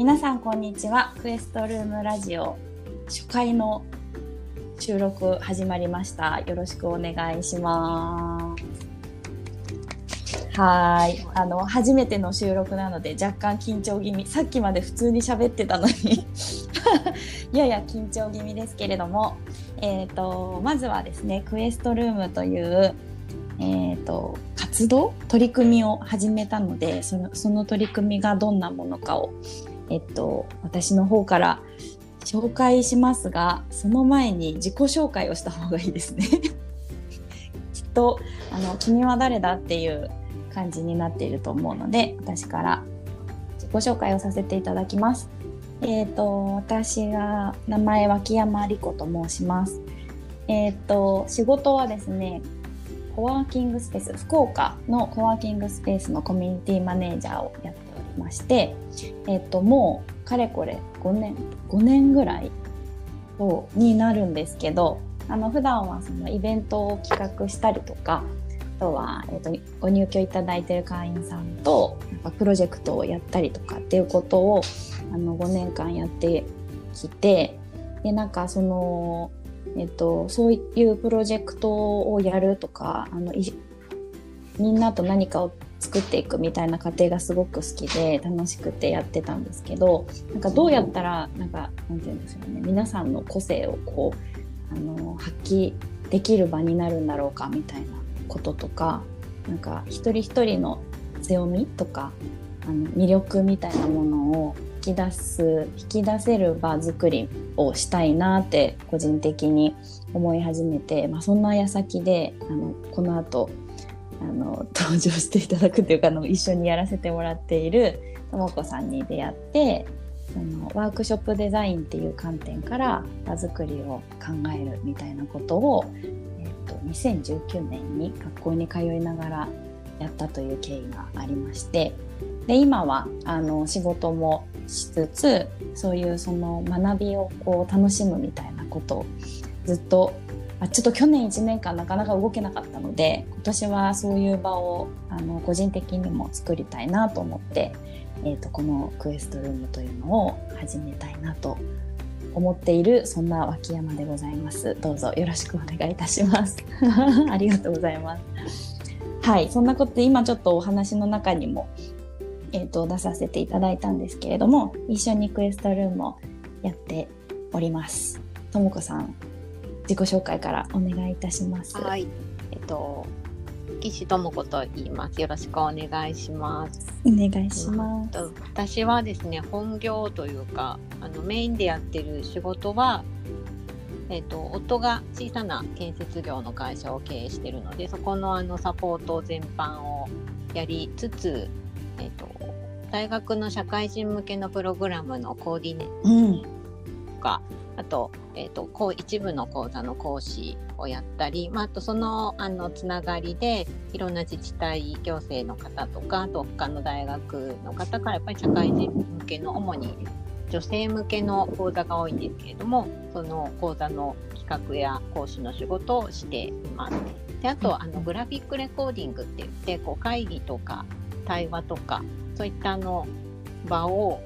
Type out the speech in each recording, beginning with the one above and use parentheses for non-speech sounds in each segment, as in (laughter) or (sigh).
皆さんこんにちは。クエストルームラジオ初回の収録始まりました。よろしくお願いします。はい。あの初めての収録なので若干緊張気味。さっきまで普通に喋ってたのに。(laughs) やや緊張気味ですけれども。えーと、まずはですねクエストルームという、えーと活動取り組みを始めたのでそのその取り組みがどんなものかをえっと、私の方から紹介しますがその前に自己紹介をした方がいいですね (laughs) きっとあの「君は誰だ?」っていう感じになっていると思うので私から自己紹介をさせていただきます。えっ、ー、と私が名前脇山理子と申します。えっ、ー、と仕事はですねコワーキングスペース福岡のコワーキングスペースのコミュニティマネージャーをやってまして、えっと、もうかれこれ5年5年ぐらいになるんですけどあの普段はそのイベントを企画したりとかあとは、えっと、ご入居いただいてる会員さんとなんかプロジェクトをやったりとかっていうことをあの5年間やってきてでなんかその、えっと、そういうプロジェクトをやるとかあのみんなと何かを作っていくみたいな過程がすごく好きで楽しくてやってたんですけどなんかどうやったらなんかなんて言うんですよね皆さんの個性をこうあの発揮できる場になるんだろうかみたいなこととかなんか一人一人の強みとかあの魅力みたいなものを引き出す引き出せる場作りをしたいなって個人的に思い始めて、まあ、そんな矢先であのこの後あの登場していただくというかあの一緒にやらせてもらっているともこさんに出会ってそのワークショップデザインっていう観点から場作りを考えるみたいなことを、えーと、2019年に学校に通いながらやったという経緯がありましてで今はあの仕事もしつつそういうその学びをこう楽しむみたいなことをずっとあちょっと去年1年間なかなか動けなかったので今年はそういう場をあの個人的にも作りたいなと思って、えーと、このクエストルームというのを始めたいなと思っているそんな脇山でございます。どうぞよろしくお願いいたします。(laughs) ありがとうございます。はいそんなことで今ちょっとお話の中にもえーと出させていただいたんですけれども一緒にクエストルームをやっております。ともこさん自己紹介からお願いいたします。はい。えっと岸智子と言います。よろしくお願いします。お願いします。私はですね、本業というか、あのメインでやってる仕事は。えっと、夫が小さな建設業の会社を経営しているのでそこのあのサポート全般をやりつつ、えっと、大学の社会人向けのプログラムのコーディネートとか、うんあと,、えーと、こう一部の講座の講師をやったり、まあ、あとそのあのつながりでいろんな自治体行政の方とかあと他の大学の方からやっぱり社会人向けの主に女性向けの講座が多いんですけれどもその講座の企画や講師の仕事をしています。であとあのグラフィックレコーディングって言ってこう会議とか対話とかそういったあの場を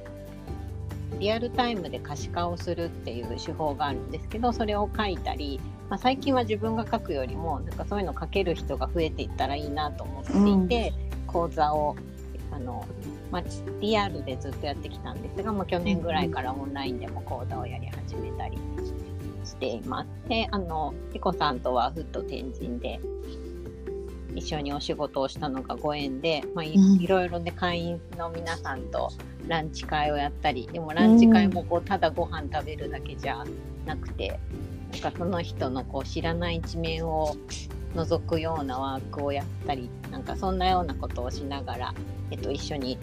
リアルタイムで可視化をするっていう手法があるんですけどそれを書いたり、まあ、最近は自分が書くよりもなんかそういうの書ける人が増えていったらいいなと思っていて、うん、講座をあの、まあ、リアルでずっとやってきたんですが、まあ、去年ぐらいからオンラインでも講座をやり始めたりしています。であのピコさんとはふっと天神で一緒にお仕事をしたのがご縁で、まあ、いろいろね会員の皆さんとランチ会をやったりでもランチ会もこうただご飯食べるだけじゃなくて、なんかその人のこう知らない一面を覗くようなワークをやったりなんかそんなようなことをしながら、えっと、一緒に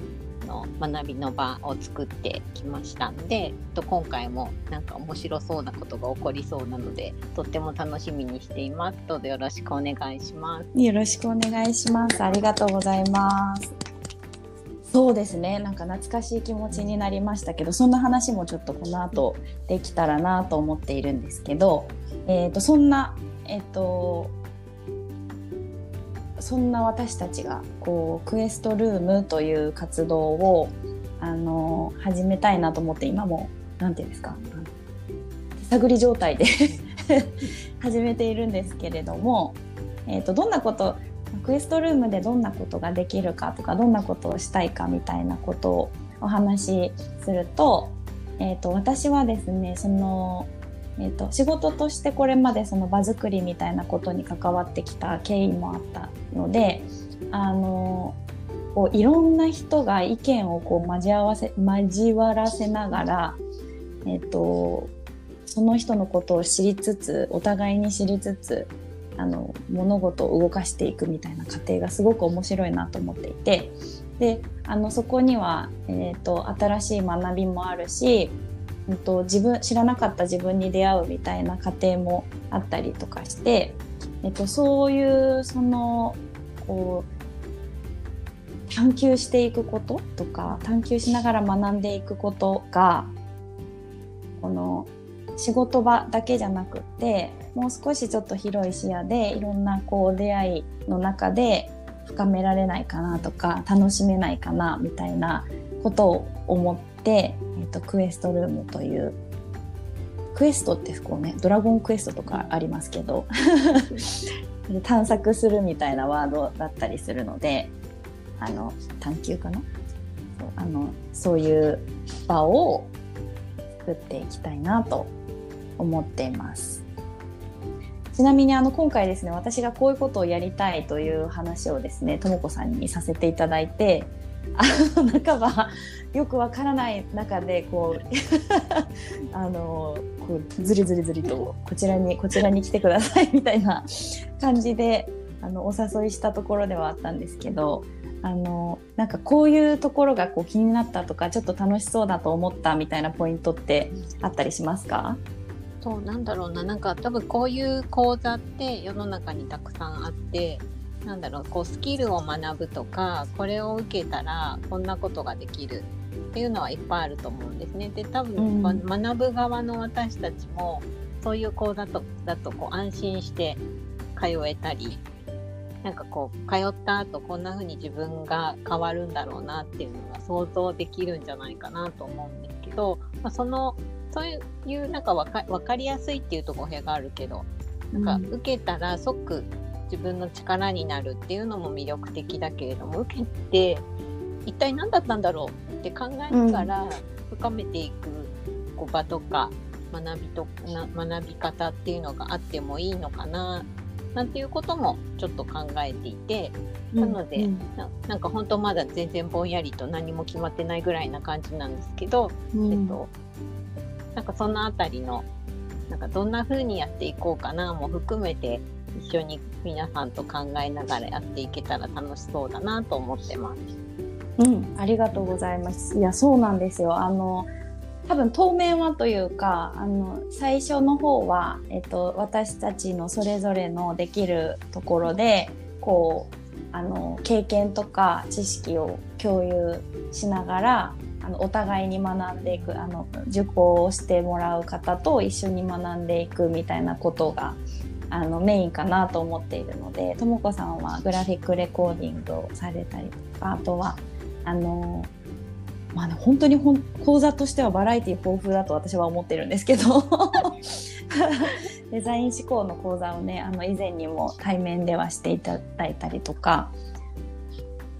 の学びの場を作ってきましたんで、えっと、今回もなんか面白そうなことが起こりそうなのでとっても楽しみにしています。どうぞよろしくお願いします。よろしくお願いします。ありがとうございます。そうですね。なんか懐かしい気持ちになりましたけどそんな話もちょっとこの後できたらなと思っているんですけど、えーと、そんな、えーと、そんな私たちがこうクエストルームという活動をあの始めたいなと思って今も何て言うんですか手探り状態で (laughs) 始めているんですけれども、えーと、どんなことクエストルームでどんなことができるかとかどんなことをしたいかみたいなことをお話しすると,、えーと、私はですねその、えーと仕事としてこれまでその場作りみたいなことに関わってきた経緯もあったのであのこういろんな人が意見をこう交わせ交わらせながら、えっと、その人のことを知りつつお互いに知りつつあの物事を動かしていくみたいな過程がすごく面白いなと思っていてであのそこには、えーと、新しい学びもあるし、えーと自分知らなかった自分に出会うみたいな過程もあったりとかして、えーとそういうそのこう探求していくこととか探求しながら学んでいくことがこの仕事場だけじゃなくってもう少しちょっと広い視野でいろんなこう出会いの中で深められないかなとか楽しめないかなみたいなことを思って、と、クエストルームというクエストってこうねドラゴンクエストとかありますけど (laughs) 探索するみたいなワードだったりするのであの探求かな？そうあのそういう場を作っていきたいなと思っています。ちなみにあの今回ですね私がこういうことをやりたいという話をですねとも子さんにさせていただいてあの半ばよくわからない中でこう (laughs) あのこうずりずりずりとこちらにこちらに来てくださいみたいな (laughs) 感じであのお誘いしたところではあったんですけどあのなんかこういうところがこう気になったとかちょっと楽しそうだと思ったみたいなポイントってあったりしますか？そうなんだろうな。なんか多分こういう講座って世の中にたくさんあってなんだろうこうスキルを学ぶとかこれを受けたらこんなことができるっていうのはいっぱいあると思うんですね。で多分、うん、学ぶ側の私たちもそういう講座とだとこう安心して通えたりなんかこう通った後こんな風に自分が変わるんだろうなっていうのが想像できるんじゃないかなと思うんですけど、まあ、そのそういうなんか分か分かりやすいっていうと語弊があるけどなんか受けたら即自分の力になるっていうのも魅力的だけれども受けて一体何だったんだろうって考えながら深めていくこう場とか学びとな学び方っていうのがあってもいいのかななんていうこともちょっと考えていて、なので、うん。ななんか本当まだ全然ぼんやりと何も決まってないぐらいな感じなんですけど、うん、えっと、なんかその辺りのなんかどんな風にやっていこうかなも含めて一緒に皆さんと考えながらやっていけたら楽しそうだなと思ってます。うん、ありがとうございます。いや、そうなんですよ。あの、多分当面はというかあの最初の方は、えっと、私たちのそれぞれのできるところでこうあの経験とか知識を共有しながらあのお互いに学んでいくあの受講をしてもらう方と一緒に学んでいくみたいなことがあのメインかなと思っているのでとも子さんはグラフィックレコーディングをされたりとかあとはあのまあ、ね、本当に本講座としてはバラエティ豊富だと私は思ってるんですけど (laughs) デザイン思考の講座をねあの以前にも対面ではしていただいたりとか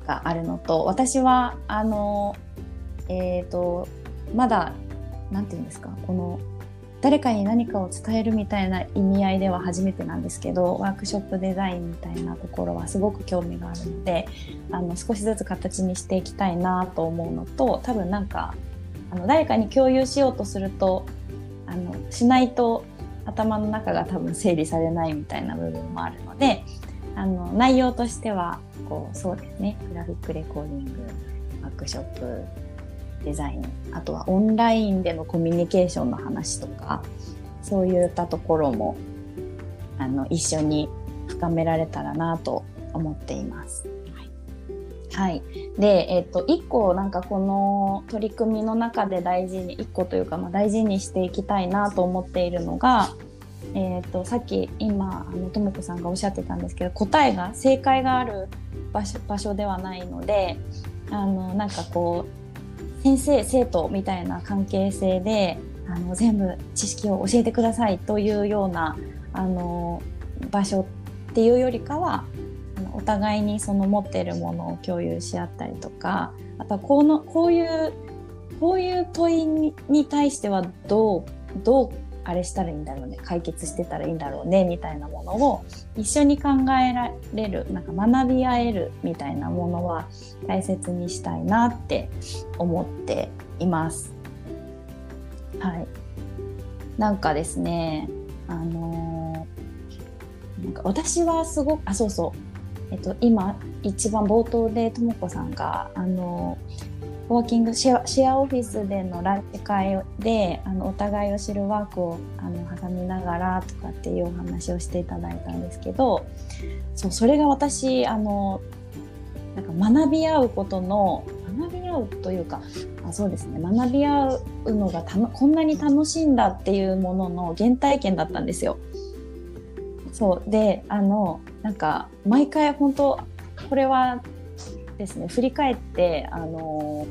があるのと私はあのえっ、ー、とまだ何て言うんですかこの誰かに何かを伝えるみたいな意味合いでは初めてなんですけどワークショップデザインみたいなところはすごく興味があるのであの少しずつ形にしていきたいなと思うのと多分なんかあの誰かに共有しようとするとあのしないと頭の中が多分整理されないみたいな部分もあるのであの内容としてはこうそうですね。グラフィックレコーディングワークショップデザインあとはオンラインでのコミュニケーションの話とかそういったところもあの一緒に深められたらなと思っています。はい、で、えっと、1個なんかこの取り組みの中で大事に1個というか、まあ、大事にしていきたいなと思っているのが、えっと、さっき今あのとも子さんがおっしゃってたんですけど答えが正解がある場所場所ではないのであのなんかこう先生生徒みたいな関係性であの全部知識を教えてくださいというようなあの場所っていうよりかはお互いにその持ってるものを共有し合ったりとかあとはこのこういうこういう問いに対してはどうどうあれしたらいいんだろうね。解決してたらいいんだろうねみたいなものを一緒に考えられるなんか学び合えるみたいなものは大切にしたいなって思っています。はい、なんかですねあのー、なんか私はすごくあそうそう、えっと、今一番冒頭でとも子さんがあのーワーキングシェアシェアオフィスでのランチ会であのお互いを知るワークをあの挟みながらとかっていうお話をしていただいたんですけどそうそれが私あのなんか学び合うことの学び合うというかあそうですね学び合うのがこんなに楽しいんだっていうものの原体験だったんですよ。そうであのなんか毎回本当これはですね。振り返ってあの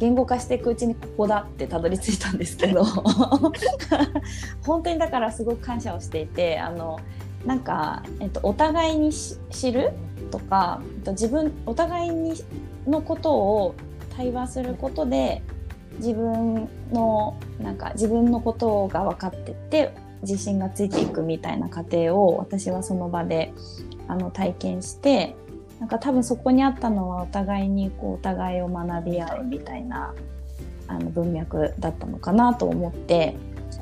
言語化していくうちにここだってたどり着いたんですけど (laughs) 本当にだからすごく感謝をしていてあのなんか、えっと、お互いに知るとか、えっと、自分お互いにのことを対話することで自分のなんか自分のことが分かってって自信がついていくみたいな過程を私はその場であの体験してなんか多分そこにあったのはお互いにこうお互いを学び合うみたいなあの文脈だったのかなと思って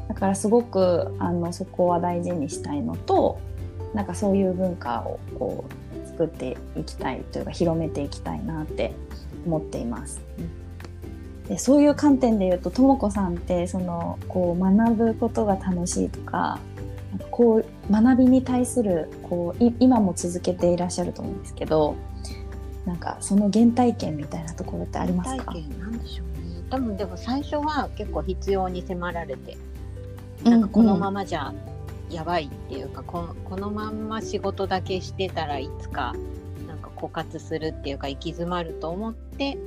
だからすごくあのそこは大事にしたいのとなんかそういう文化をこう作っていきたいというか広めていきたいなって思っています。でそういう観点で言うととも子さんってそのこう学ぶことが楽しいとかこう学びに対するこう今も続けていらっしゃると思うんですけどなんかその原体験みたいなところってありますか？原体験なんでしょうね。多分でも最初は結構必要に迫られてなんかこのままじゃやばいっていうか、うんうん、ここのまんま仕事だけしてたらいつかなんか枯渇するっていうか行き詰まると思って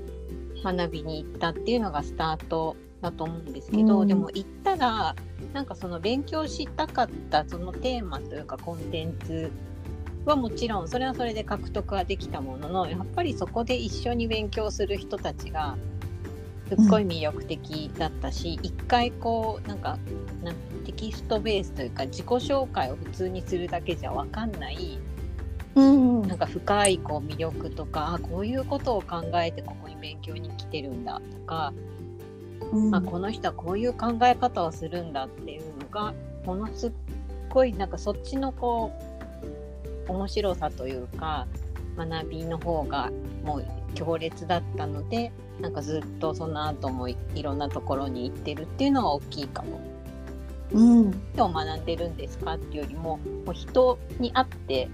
学びに行ったっていうのがスタートだと思うんですけど、うん、でも行ったらなんかその勉強したかったそのテーマというかコンテンツはもちろんそれはそれで獲得はできたもののやっぱりそこで一緒に勉強する人たちがすっごい魅力的だったし、うん、一回こうなんかなテキストベースというか自己紹介を普通にするだけじゃ分かんない、うん、なんか深いこう魅力とかあこういうことを考えてここに勉強に来てるんだとかうん、あこの人はこういう考え方をするんだっていうのがものすっごいなんかそっちのこう面白さというか学びの方がもう強烈だったのでなんかずっとその後もいろんなところに行ってるっていうのは大きいかも。うん、でも学んでるんですかっていうよりももう人に会って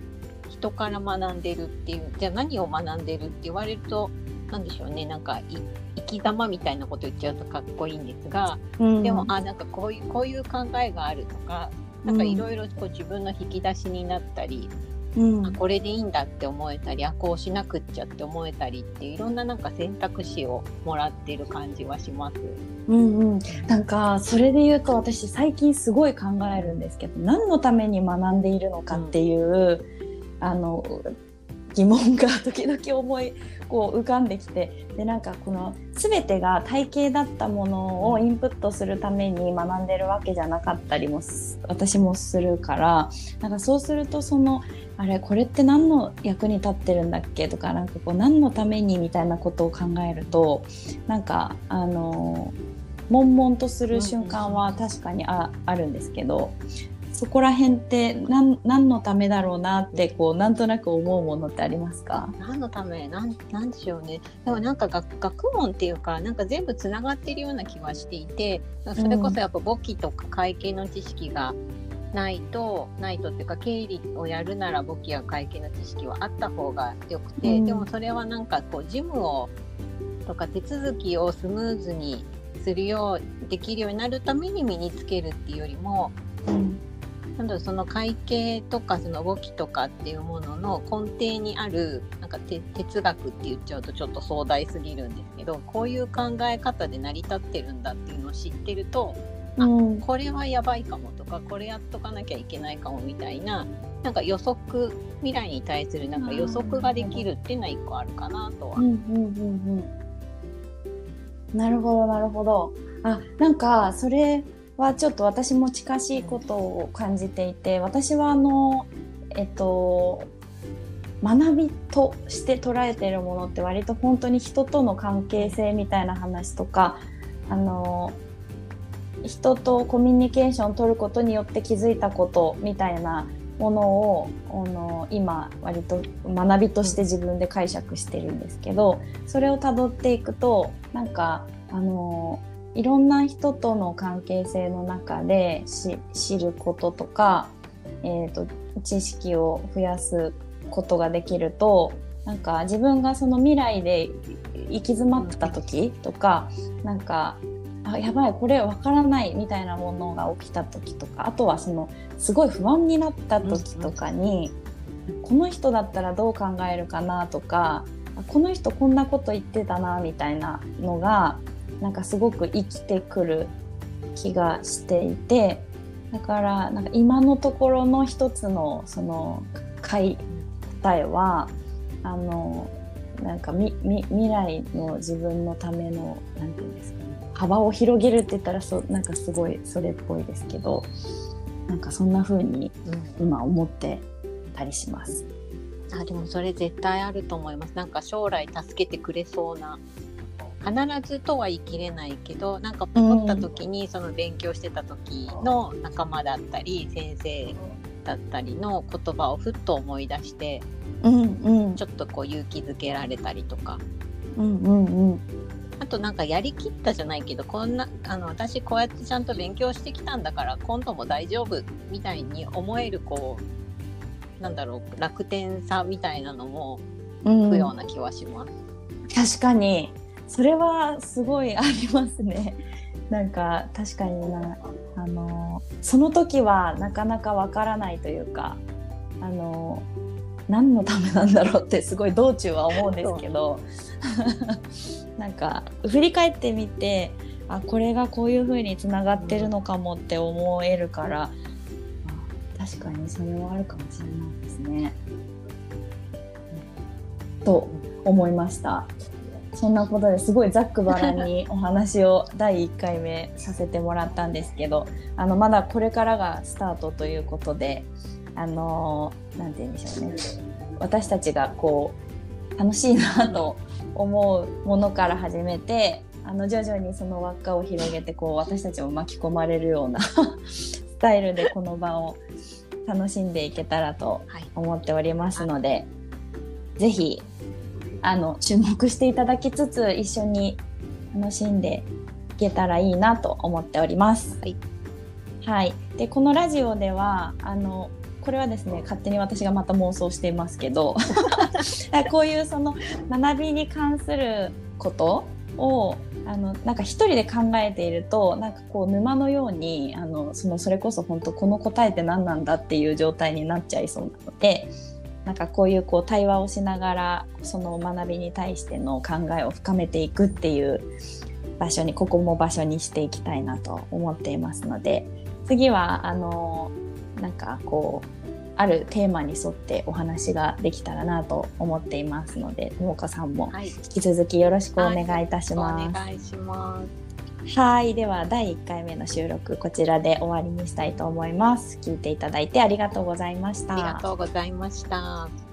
人から学んでるっていうじゃあ何を学んでるって言われると何でしょうね。なんか生き様みたいなこと言っちゃうとかっこいいんですが、うん、でもあなんかこういうこういう考えがあるとかなんかいろいろ自分の引き出しになったり、うん、あこれでいいんだって思えたりあこうしなくっちゃって思えたりっていろんななんか選択肢をもらってる感じはします。うんうん、なんかそれで言うと私最近すごい考えるんですけど何のために学んでいるのかっていう、うん、あの疑問が時々思いこう浮かんできてでなんかこの全てが体系だったものをインプットするために学んでるわけじゃなかったりも私もするからなんかそうするとそのあれこれって何の役に立ってるんだっけとかなんかこう何のためにみたいなことを考えるとなんかあの悶々とする瞬間は確かにああるんですけどそこら辺って何何のためだろうなってこうなんとなく思うものってありますか？何のため？なんなんでしょうね。でもなんか学学問っていうかなんか全部つながってるような気はしていてそれこそやっぱ簿記とか会計の知識がないと、うん、ないとっていうか経理をやるなら簿記や会計の知識はあった方がよくて、うん、でもそれはなんかこう事務をとか手続きをスムーズにするようできるようになるために身につけるっていうよりも、うんなんだその会計とかその動きとかっていうものの根底にあるなんか哲学って言っちゃうとちょっと壮大すぎるんですけどこういう考え方で成り立ってるんだっていうのを知ってると、うん、あこれはやばいかもとかこれやっとかなきゃいけないかもみたいななんか予測未来に対するなんか予測ができるっていうのは一個あるかなとは。なるほどなるほど。あなんかそれはちょっと私も近しいことを感じていて私はあのえっと学びとして捉えているものって割と本当に人との関係性みたいな話とかあの人とコミュニケーションを取ることによって気づいたことみたいなものをあの今割と学びとして自分で解釈してるんですけどそれをたどっていくとなんかあのいろんな人との関係性の中で知ることとか、えーと、知識を増やすことができるとなんか自分がその未来で行き詰まった時とかなんかあやばいこれわからないみたいなものが起きた時とかあとはそのすごい不安になった時とかに、この人だったらどう考えるかなとかこの人こんなこと言ってたなみたいなのがなんかすごく生きてくる気がしていてだからなんか今のところの一つのその答えはあのなんかみみ未来の自分のための何て言うんですかね幅を広げるって言ったらそなんかすごいそれっぽいですけどなんかそんな風に今思ってたりします。あでもそれ絶対あると思います。なんか将来助けてくれそうな必ずとは言い切れないけどなんか思った時に、その勉強してた時の仲間だったり先生だったりの言葉をふっと思い出して、うんうん、ちょっとこう勇気づけられたりとか。うんうんうん。あとなんかやりきったじゃないけどこんなあの私こうやってちゃんと勉強してきたんだから今度も大丈夫みたいに思えるこうなんだろう楽天さみたいなのも吹くような気はします。うん、確かにそれはすごいありますね。(laughs) なんか確かになあのその時はなかなかわからないというかあの何のためなんだろうってすごい道中は思うんですけど (laughs) なんか振り返ってみてあこれがこういう風につながってるのかもって思えるから、うん、確かにそれはあるかもしれないですね。と思いました。そんなことですごいざっくばらんにお話を第1回目させてもらったんですけどあのまだこれからがスタートということであの何て言うんでしょうね。私たちがこう楽しいなと思うものから始めてあの徐々にその輪っかを広げてこう私たちも巻き込まれるような (laughs) スタイルでこの場を楽しんでいけたらと思っておりますので、はい、ぜひあの注目していただきつつ一緒に楽しんでいけたらいいなと思っております。はい、はい、でこのラジオではあのこれはですね勝手に私がまた妄想していますけど (laughs) こういうその学びに関することをあのなんか一人で考えているとなんかこう沼のようにあのそのそれこそ本当この答えって何なんだっていう状態になっちゃいそうなのでなんかこういうこう対話をしながらその学びに対しての考えを深めていくっていう場所にここも場所にしていきたいなと思っていますので次はあのなんかこうあるテーマに沿ってお話ができたらなと思っていますので、もかさんも引き続きよろしくお願いいたします。はい、お願いします。はい、では第1回目の収録こちらで終わりにしたいと思います。聞いていただいてありがとうございました。ありがとうございました。